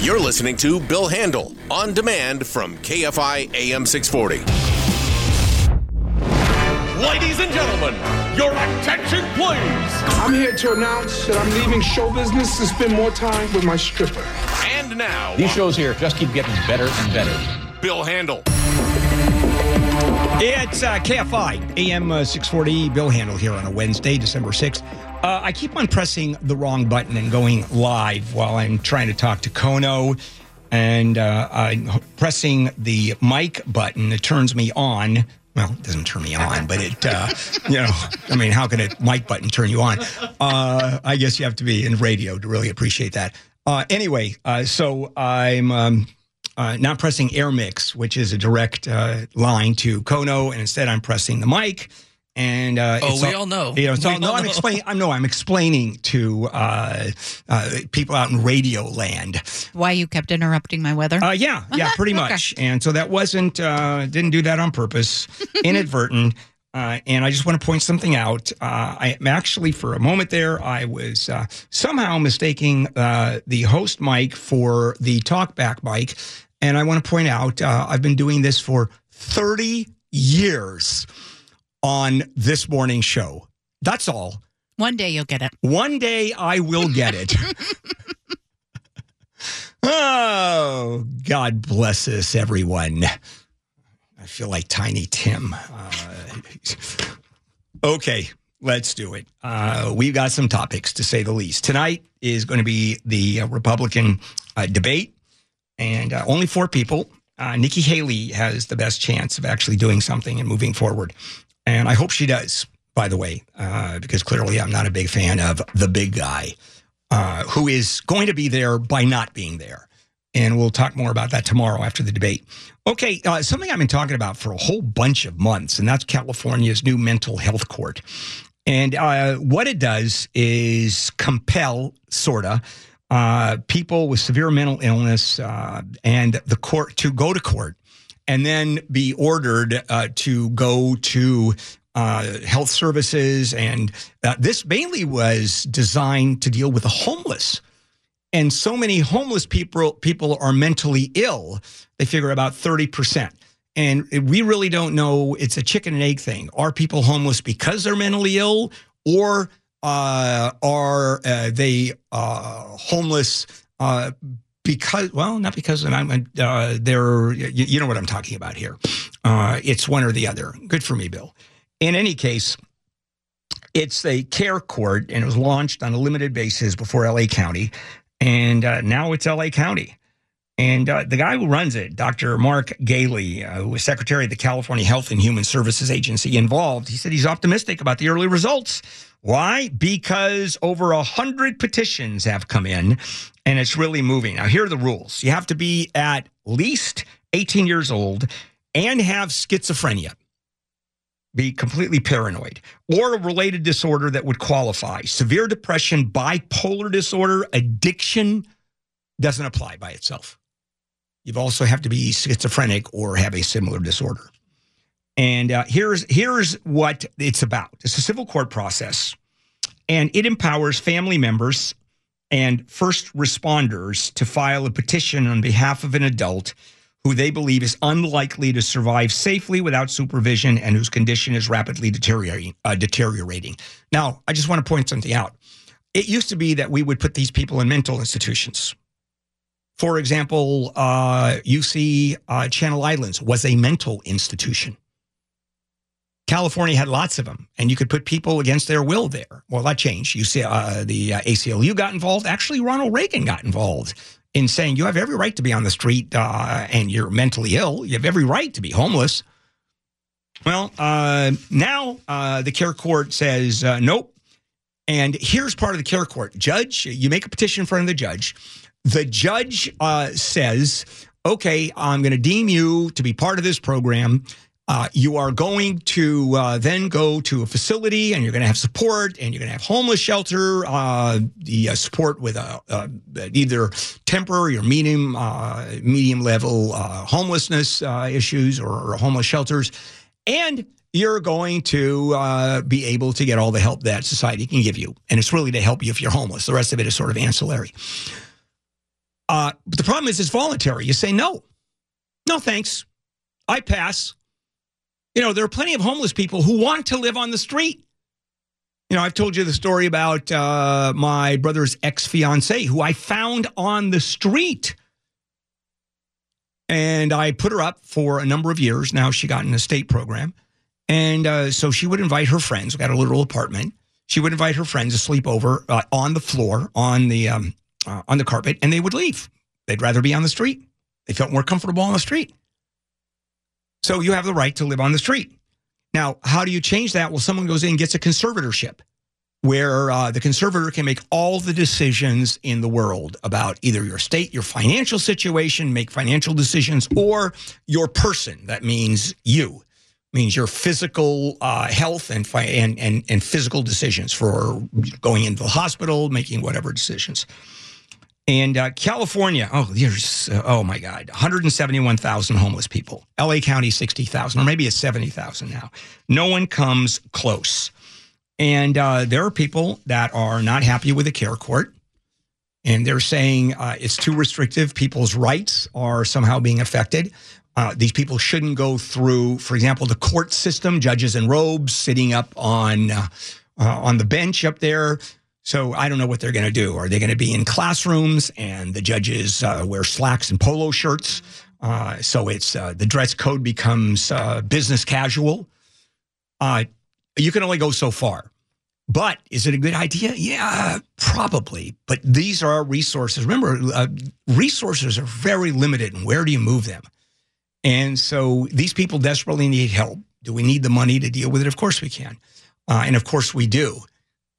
You're listening to Bill Handel on demand from KFI AM 640. Ladies and gentlemen, your attention please. I'm here to announce that I'm leaving show business to spend more time with my stripper. And now, These shows here just keep getting better and better. Bill Handel. It's uh, KFI, AM uh, 640, Bill Handel here on a Wednesday, December 6th. Uh, I keep on pressing the wrong button and going live while I'm trying to talk to Kono. And uh, I'm pressing the mic button. It turns me on. Well, it doesn't turn me on, but it, uh, you know, I mean, how can a mic button turn you on? Uh, I guess you have to be in radio to really appreciate that. Uh, anyway, uh, so I'm um, not pressing air mix, which is a direct line to Kono, and instead I'm pressing the mic. And uh, Oh, it's we all know. You know, it's We all, no, all I'm explaining. I'm no, I'm explaining to uh, uh, people out in radio land. Why you kept interrupting my weather? Uh, yeah, yeah, pretty Okay. much. And so that wasn't uh, didn't do that on purpose, inadvertent. Uh, and I just want to point something out. Uh, I am actually, for a moment there, I was uh, somehow mistaking uh, the host mic for the talkback mic. And I want to point out, uh, I've been doing this for 30 years on this morning show. That's all. One day you'll get it. One day I will get it. oh, God bless us, everyone. I feel like Tiny Tim. Uh, okay, let's do it. Uh, we've got some topics to say the least. Tonight is going to be the uh, Republican uh, debate, and uh, only four people. Uh, Nikki Haley has the best chance of actually doing something and moving forward. And I hope she does, by the way, uh, because clearly I'm not a big fan of the big guy uh, who is going to be there by not being there. And we'll talk more about that tomorrow after the debate. Okay, uh, something I've been talking about for a whole bunch of months, and that's California's new mental health court. And uh, what it does is compel, sort of, uh, people with severe mental illness uh, and the court to go to court and then be ordered uh, to go to uh, health services. And uh, this mainly was designed to deal with the homeless. And so many homeless people people are mentally ill. They figure about 30%. And we really don't know. It's a chicken and egg thing. Are people homeless because they're mentally ill, or uh, are uh, they uh, homeless uh, because? Well, not because I'm. Uh, they're. You, you know what I'm talking about here. Uh, it's one or the other. Good for me, Bill. In any case, it's a care court, and it was launched on a limited basis before LA County, and uh, now it's LA County. And uh, the guy who runs it, Dr. Mark Ghaly, uh, who was secretary of the California Health and Human Services Agency involved, he said he's optimistic about the early results. Why? Because over a hundred petitions have come in, and it's really moving. Now, here are the rules: you have to be at least 18 years old and have schizophrenia be completely paranoid or a related disorder that would qualify. Severe depression, bipolar disorder, addiction doesn't apply by itself. You also have to be schizophrenic or have a similar disorder. And uh, here's here's what it's about. It's a civil court process, and it empowers family members and first responders to file a petition on behalf of an adult who they believe is unlikely to survive safely without supervision and whose condition is rapidly deteriorating. Uh, deteriorating. Now, I just want to point something out. It used to be that we would put these people in mental institutions. For example, uh, UC uh, Channel Islands was a mental institution. California had lots of them, and you could put people against their will there. Well, that changed. You see, uh, the uh, ACLU got involved. Actually, Ronald Reagan got involved in saying you have every right to be on the street uh, and you're mentally ill. You have every right to be homeless. Well, uh, now uh, the care court says uh, nope. And here's part of the care court. Judge, you make a petition in front of the judge. The judge says, okay, I'm going to deem you to be part of this program. Uh, you are going to uh, then go to a facility and you're going to have support and you're going to have homeless shelter, uh, the uh, support with uh, uh, either temporary or medium medium level homelessness issues or, or, homeless shelters. And you're going to be able to get all the help that society can give you. And it's really to help you if you're homeless. The rest of it is sort of ancillary. but the problem is it's voluntary. You say no. No, thanks. I pass you know, there are plenty of homeless people who want to live on the street. You know, I've told you the story about uh, my brother's ex fiancee who I found on the street. And I put her up for a number of years. Now she got an estate program. And uh, so she would invite her friends, we got a little apartment. She would invite her friends to sleep over uh, on the floor, on the, um, uh, on the carpet, and they would leave. They'd rather be on the street. They felt more comfortable on the street. So you have the right to live on the street. Now, how do you change that? Well, someone goes in and gets a conservatorship where uh, the conservator can make all the decisions in the world about either your state, your financial situation, make financial decisions, or your person. That means you, means your physical uh, health and, and and and physical decisions for going into the hospital, making whatever decisions. And uh, California, oh, there's, uh, oh my God, 171,000 homeless people. LA County, 60,000, or maybe it's 70,000 now. No one comes close. And uh, there are people that are not happy with the care court. And they're saying uh, it's too restrictive. People's rights are somehow being affected. Uh, these people shouldn't go through, for example, the court system, judges in robes sitting up on uh, on the bench up there so I don't know what they're going to do. Are they going to be in classrooms and the judges uh, wear slacks and polo shirts? Uh, so it's uh, the dress code becomes uh, business casual. Uh, you can only go so far. But is it a good idea? Yeah, probably. But these are our resources. Remember, uh, resources are very limited. And where do you move them? And so these people desperately need help. Do we need the money to deal with it? Of course we can. and of course we do.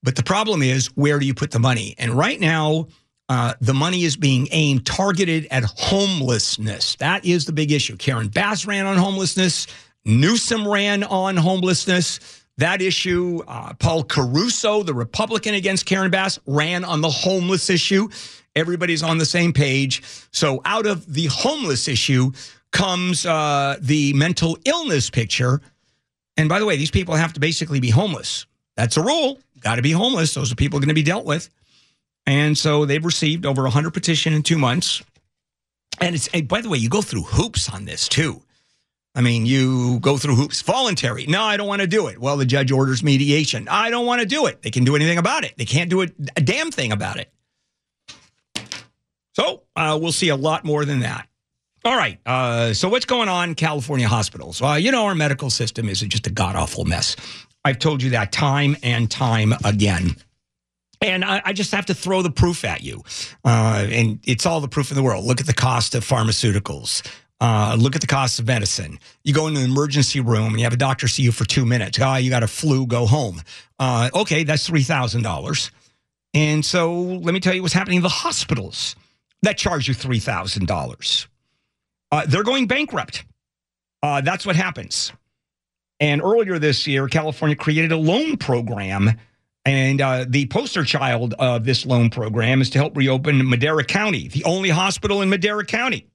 But the problem is, where do you put the money? And right now, uh, the money is being aimed, targeted at homelessness. That is the big issue. Karen Bass ran on homelessness. Newsom ran on homelessness. That issue, uh, Paul Caruso, the Republican against Karen Bass, ran on the homeless issue. Everybody's on the same page. So out of the homeless issue comes uh, the mental illness picture. And by the way, these people have to basically be homeless. That's a rule got to be homeless. Those are people going to be dealt with. And so they've received over 100 petition in two months. And it's, hey, by the way, you go through hoops on this too. I mean, you go through hoops. Voluntary. No, I don't want to do it. Well, the judge orders mediation. I don't want to do it. They can do anything about it. They can't do a, a damn thing about it. So uh, we'll see a lot more than that. All right. Uh, so what's going on California hospitals? You know, our medical system is just a god awful mess. I've told you that time and time again. And I, I, just have to throw the proof at you. Uh, and it's all the proof in the world. Look at the cost of pharmaceuticals. Uh, look at the cost of medicine. You go into an emergency room and you have a doctor see you for two minutes. Ah, oh, you got a flu, go home. Uh, okay, that's $3,000. And so let me tell you what's happening in the hospitals that charge you $3,000. Uh, they're going bankrupt. Uh, that's what happens. And earlier this year, California created a loan program. And uh, the poster child of this loan program is to help reopen Madera County, the only hospital in Madera County.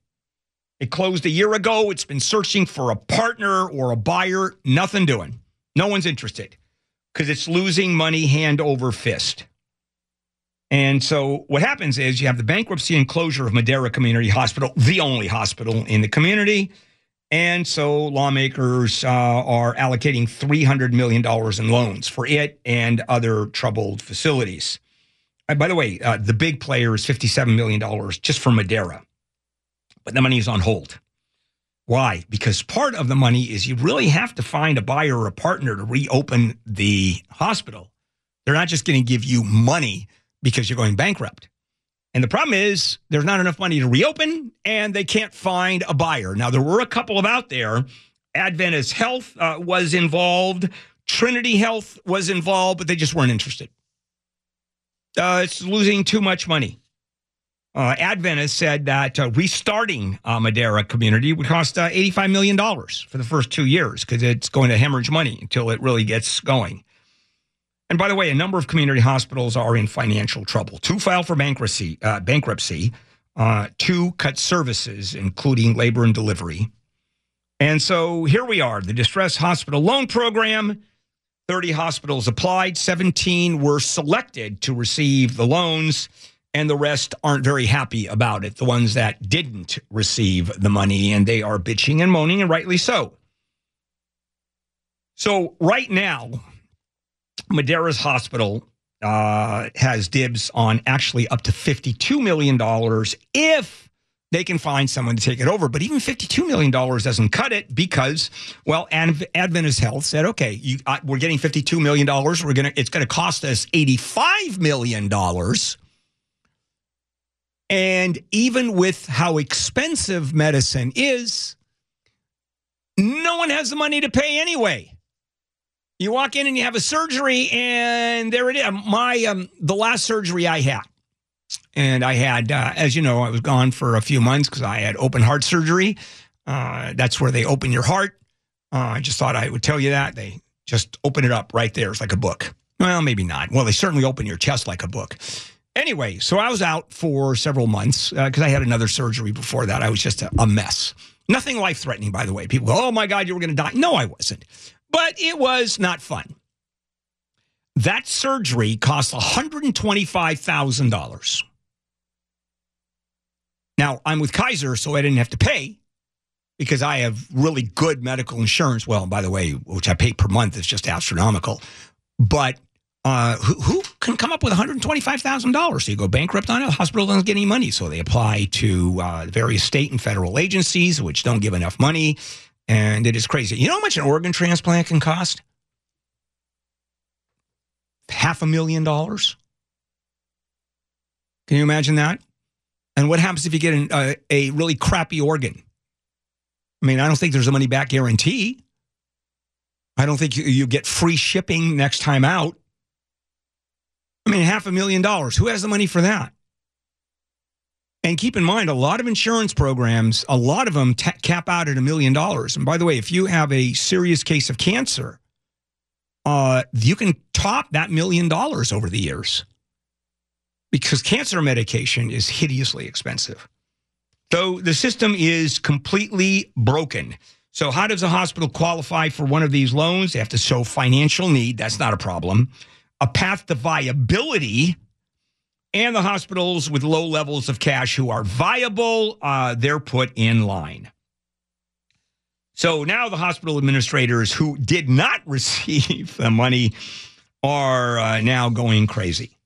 It closed a year ago. It's been searching for a partner or a buyer. Nothing doing. No one's interested because it's losing money hand over fist. And so what happens is you have the bankruptcy and closure of Madera Community Hospital, the only hospital in the community. And so lawmakers uh, are allocating $300 million in loans for it and other troubled facilities. Uh, by the way, uh, the big player is $57 million just for Madera, but the money is on hold. Why? Because part of the money is you really have to find a buyer or a partner to reopen the hospital. They're not just going to give you money because you're going bankrupt. And the problem is there's not enough money to reopen and they can't find a buyer. Now, there were a couple of out there. Adventist Health uh, was involved, Trinity Health was involved, but they just weren't interested. Uh, it's losing too much money. Uh, Adventist said that uh, restarting Madera community would cost uh, $85 million for the first two years because it's going to hemorrhage money until it really gets going. And by the way, a number of community hospitals are in financial trouble. Two filed for bankruptcy, uh, bankruptcy uh, two cut services, including labor and delivery. And so here we are, the Distress Hospital Loan Program. 30 hospitals applied, 17 were selected to receive the loans and the rest aren't very happy about it. The ones that didn't receive the money, and they are bitching and moaning, and rightly so. So, right now, Madera's hospital uh, has dibs on actually up to $52 million if they can find someone to take it over. But even $52 million doesn't cut it because, well, Adventist Health said, okay, you, uh, we're getting $52 million. We're gonna, it's going to cost us $85 million and even with how expensive medicine is, no one has the money to pay anyway. You walk in and you have a surgery, and there it is. My um, the last surgery I had, and I had, uh, as you know, I was gone for a few months because I had open heart surgery. Uh, that's where they open your heart. Uh, I just thought I would tell you that they just open it up right there. It's like a book. Well, maybe not. Well, they certainly open your chest like a book. Anyway, so I was out for several months because uh, I had another surgery before that. I was just a, a mess. Nothing life threatening, by the way. People go, oh my God, you were going to die. No, I wasn't. But it was not fun. That surgery cost $125,000. Now, I'm with Kaiser, so I didn't have to pay because I have really good medical insurance. Well, by the way, which I pay per month is just astronomical. But uh, who, who, can come up with $125,000? So you go bankrupt on it. The hospital doesn't get any money. So they apply to uh, various state and federal agencies, which don't give enough money. And it is crazy. You know how much an organ transplant can cost? Half a million dollars. Can you imagine that? And what happens if you get an, uh, a really crappy organ? I mean, I don't think there's a money back guarantee. I don't think you, you get free shipping next time out. I mean, half a million dollars. Who has the money for that? And keep in mind, a lot of insurance programs, a lot of them t- cap out at a million dollars. And by the way, if you have a serious case of cancer, uh, you can top that million dollars over the years because cancer medication is hideously expensive. So the system is completely broken. So, how does a hospital qualify for one of these loans? They have to show financial need. That's not a problem a path to viability and the hospitals with low levels of cash who are viable, uh, they're put in line. So now the hospital administrators who did not receive the money are uh, now going crazy.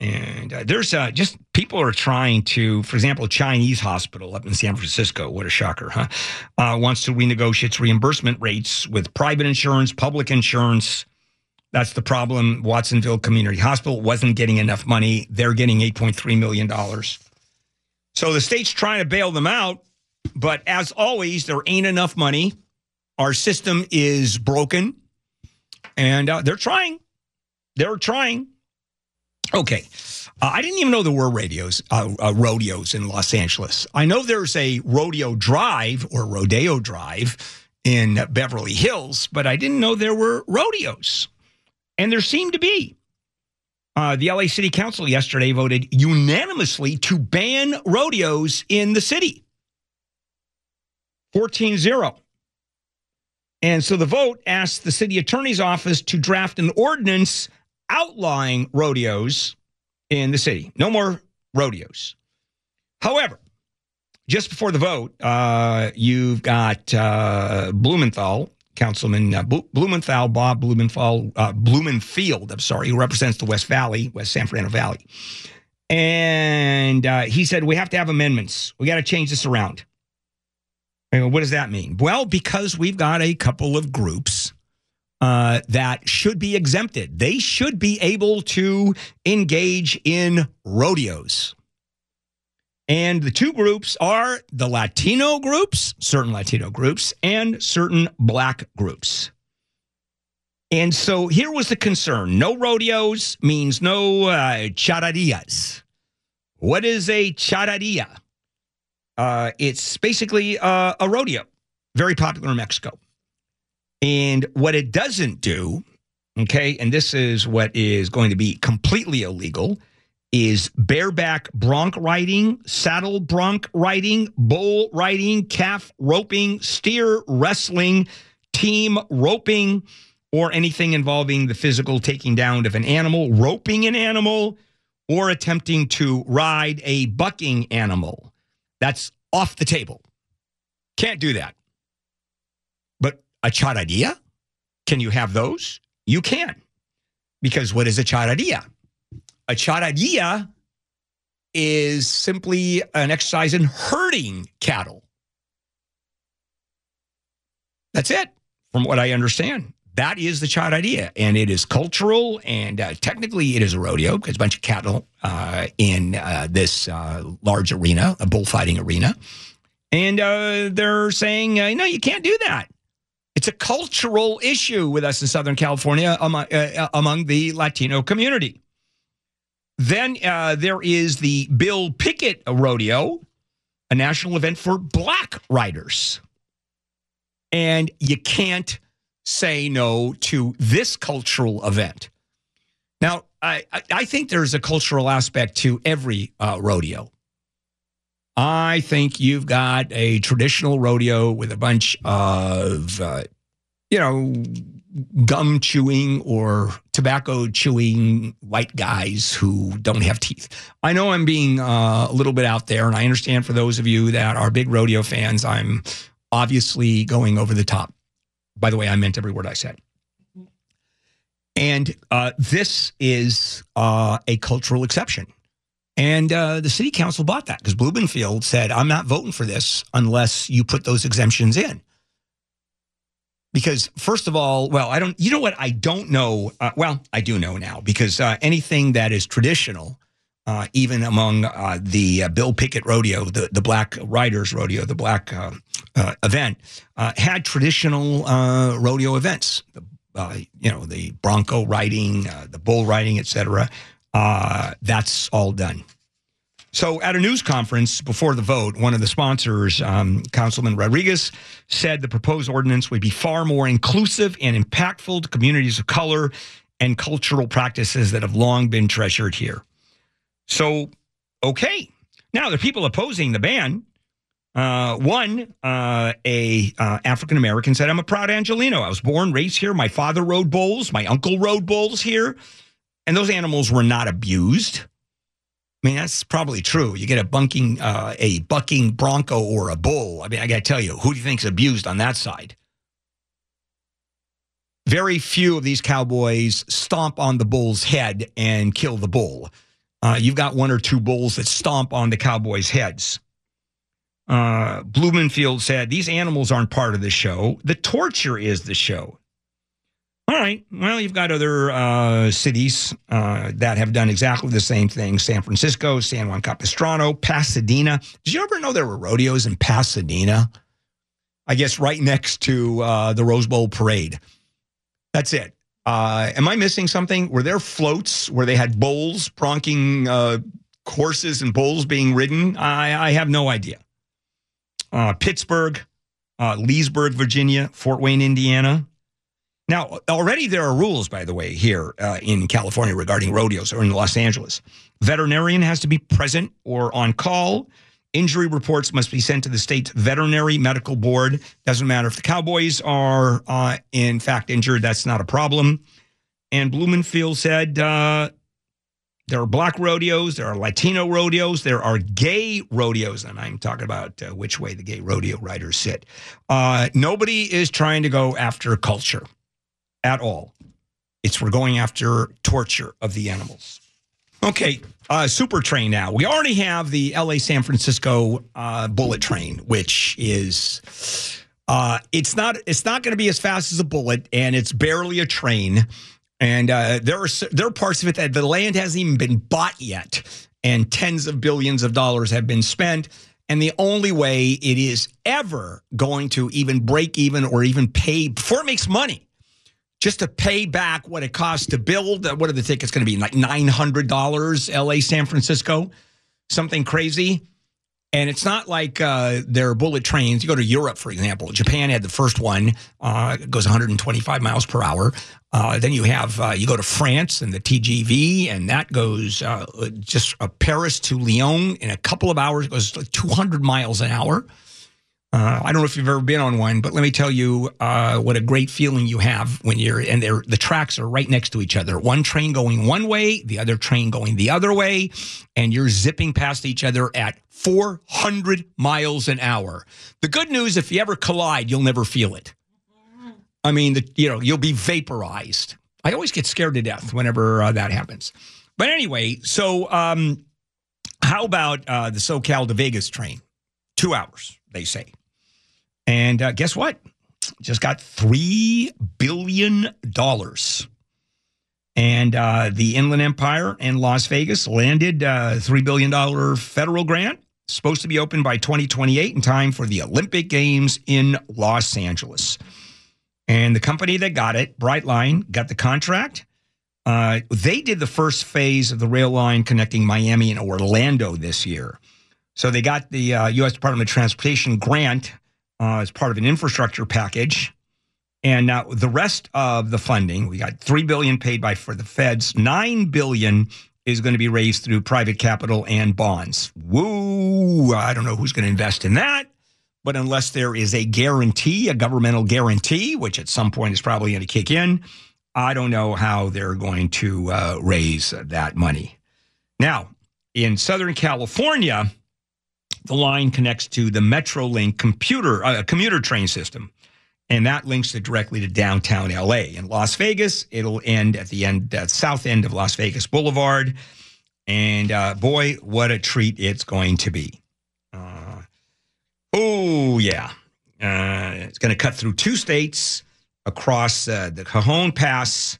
And uh, there's uh, just people are trying to, for example, a Chinese hospital up in San Francisco, what a shocker, huh? Uh, wants to renegotiate its reimbursement rates with private insurance, public insurance, that's the problem. Watsonville Community Hospital wasn't getting enough money. They're getting $8.3 million. So the state's trying to bail them out. But as always, there ain't enough money. Our system is broken. And uh, they're trying. They're trying. Okay. Uh, I didn't even know there were radios, uh, uh, rodeos in Los Angeles. I know there's a rodeo drive or rodeo drive in Beverly Hills, but I didn't know there were rodeos. And there seemed to be. Uh, the LA City Council yesterday voted unanimously to ban rodeos in the city 14 0. And so the vote asked the city attorney's office to draft an ordinance outlawing rodeos in the city. No more rodeos. However, just before the vote, uh, you've got uh, Blumenthal Councilman uh, Blumenthal, Bob Blumenthal, uh, Blumenfield, I'm sorry, who represents the West Valley, West San Fernando Valley. And uh, he said, We have to have amendments. We got to change this around. What does that mean? Well, because we've got a couple of groups uh, that should be exempted. They should be able to engage in rodeos. And the two groups are the Latino groups, certain Latino groups, and certain black groups. And so here was the concern no rodeos means no uh. What is a charadilla? Uh, it's basically uh, a rodeo, very popular in Mexico. And what it doesn't do, okay, and this is what is going to be completely illegal, is bareback bronc riding, saddle bronc riding, bull riding, calf roping, steer wrestling, team roping, or anything involving the physical taking down of an animal, roping an animal, or attempting to ride a bucking animal. That's off the table. Can't do that. But a charadilla, can you have those? You can. Because what is a charadilla? A charadilla is simply an exercise in herding cattle. That's it, from what I understand. That is the charadilla, and it is cultural, and uh, technically it is a rodeo because a bunch of cattle uh, in uh, this uh, large arena, a bullfighting arena, and uh, they're saying, uh, no, you can't do that. It's a cultural issue with us in Southern California among, among the Latino community. Then there is the Bill Pickett Rodeo, a national event for black riders. And you can't say no to this cultural event. Now, I, I think there's a cultural aspect to every uh, rodeo. I think you've got a traditional rodeo with a bunch of, uh, you know, gum chewing or tobacco chewing white guys who don't have teeth. I know I'm being uh, a little bit out there, and I understand for those of you that are big rodeo fans, I'm obviously going over the top. By the way, I meant every word I said. And uh, this is uh, a cultural exception. And uh, the city council bought that because Blumenfield said, I'm not voting for this unless you put those exemptions in. Because, first of all, well, I don't, you know what? I don't know. Uh, well, I do know now because uh, anything that is traditional, uh, even among uh, the uh, Bill Pickett Rodeo, the, the Black Riders Rodeo, the Black uh, event, had traditional rodeo events. you know, the bronco riding, the bull riding, etc. that's all done. So, at a news conference before the vote, one of the sponsors, um, Councilman Rodriguez, said the proposed ordinance would be far more inclusive and impactful to communities of color and cultural practices that have long been treasured here. So, okay. Now, the people opposing the ban uh, one, uh, a uh, African American said, "I'm a proud Angelino. I was born, raised here. My father rode bulls. My uncle rode bulls here, and those animals were not abused." I mean, that's probably true. You get a bunking, uh, a bucking bronco or a bull. I mean, I got to tell you, who do you think's abused on that side? Very few of these cowboys stomp on the bull's head and kill the bull. Uh, you've got one or two bulls that stomp on the cowboys' heads. Uh, Blumenfield said, These animals aren't part of the show. The torture is the show. All right. Well, you've got other uh, cities uh, that have done exactly the same thing San Francisco, San Juan Capistrano, Pasadena. Did you ever know there were rodeos in Pasadena? I guess right next to uh, the Rose Bowl parade. That's it. Uh, am I missing something? Were there floats where they had bulls pronking uh, horses and bulls being ridden? I, I have no idea uh, Pittsburgh, uh, Leesburg, Virginia, Fort Wayne, Indiana. Now, already there are rules, by the way, here uh, in California regarding rodeos or in Los Angeles. Veterinarian has to be present or on call. Injury reports must be sent to the state's veterinary medical board. Doesn't matter if the Cowboys are, uh, in fact, injured, that's not a problem. And Blumenfield said uh, there are black rodeos, there are Latino rodeos, there are gay rodeos, and I'm talking about uh, which way the gay rodeo riders sit. Uh, nobody is trying to go after culture at all. It's we're going after torture of the animals. Okay, uh, super train now. We already have the LA San Francisco uh, bullet train, which is uh, it's not it's not going to be as fast as a bullet, and it's barely a train. And uh, there are there are parts of it that the land hasn't even been bought yet, and tens of billions of dollars have been spent. And the only way it is ever going to even break even or even pay before it makes money just to pay back what it costs to build. uh, What are the tickets going to be? Like $900 LA, San Francisco, something crazy. And it's not like uh, they're bullet trains. You go to Europe, for example. Japan had the first one. Uh, it goes 125 miles per hour. Uh, then you have uh, you go to France and the TGV, and that goes uh, just Paris to Lyon in a couple of hours. It goes like 200 miles an hour. Uh, I don't know if you've ever been on one, but let me tell you uh, what a great feeling you have when you're and they're, the tracks are right next to each other. One train going one way, the other train going the other way, and you're zipping past each other at 400 miles an hour. The good news, if you ever collide, you'll never feel it. I mean, the, you know, you'll be vaporized. I always get scared to death whenever uh, that happens. But anyway, so um, how about uh, the SoCal to Vegas train? Two hours, they say. And uh, guess what? Just got $3 billion. And uh, the Inland Empire and Las Vegas landed a $3 billion federal grant. Supposed to be open by 2028 in time for the Olympic Games in Los Angeles. And the company that got it, Brightline, got the contract. Uh, they did the first phase of the rail line connecting Miami and Orlando this year. So they got the uh, U.S. Department of Transportation grant uh, as part of an infrastructure package. And now the rest of the funding, we got three billion paid by for the feds, nine billion is going to be raised through private capital and bonds. Woo! I don't know who's going to invest in that, but unless there is a guarantee, a governmental guarantee, which at some point is probably going to kick in, I don't know how they're going to uh, raise that money. Now, in Southern California, the line connects to the MetroLink computer uh, commuter train system, and that links it directly to downtown LA. In Las Vegas, it'll end at the end, uh, south end of Las Vegas Boulevard, and uh, boy, what a treat it's going to be! Uh, oh yeah, uh, it's going to cut through two states across uh, the Cajon Pass,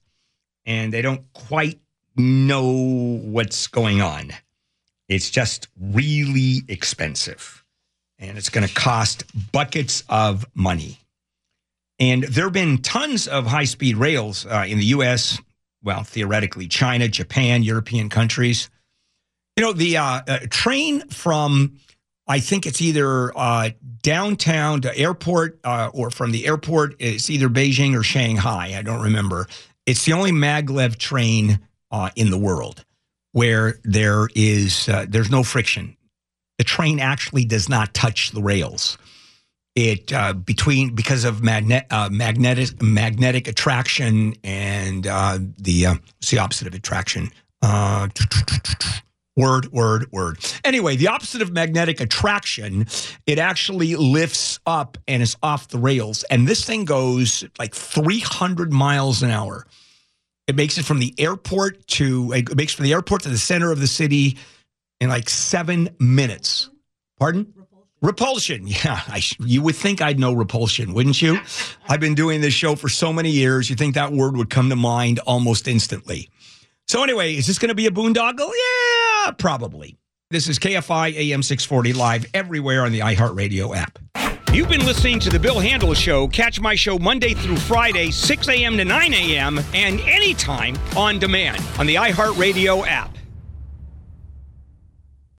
and they don't quite know what's going on. It's just really expensive and it's going to cost buckets of money. And there have been tons of high speed rails uh, in the US, well, theoretically, China, Japan, European countries. You know, the uh, uh, train from, I think it's either uh, downtown to airport uh, or from the airport, it's either Beijing or Shanghai. I don't remember. It's the only maglev train uh, in the world where there is uh, there's no friction. The train actually does not touch the rails. It uh, between because of uh, magnetic magnetic attraction and uh, the uh, it's the opposite of attraction. Uh, word, word, word. Anyway, the opposite of magnetic attraction, it actually lifts up and is off the rails. And this thing goes like 300 miles an hour. It makes it from the airport to it makes from the airport to the center of the city in like seven minutes. Pardon? Repulsion. Yeah, I, you would think I'd know repulsion, wouldn't you? I've been doing this show for so many years. You think that word would come to mind almost instantly. So anyway, is this going to be a boondoggle? Yeah, probably. This is KFI AM 640 live everywhere on the iHeartRadio app. You've been listening to The Bill Handel Show. Catch my show Monday through Friday, 6 a.m. to 9 a.m., and anytime on demand on the iHeartRadio app.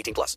18 plus.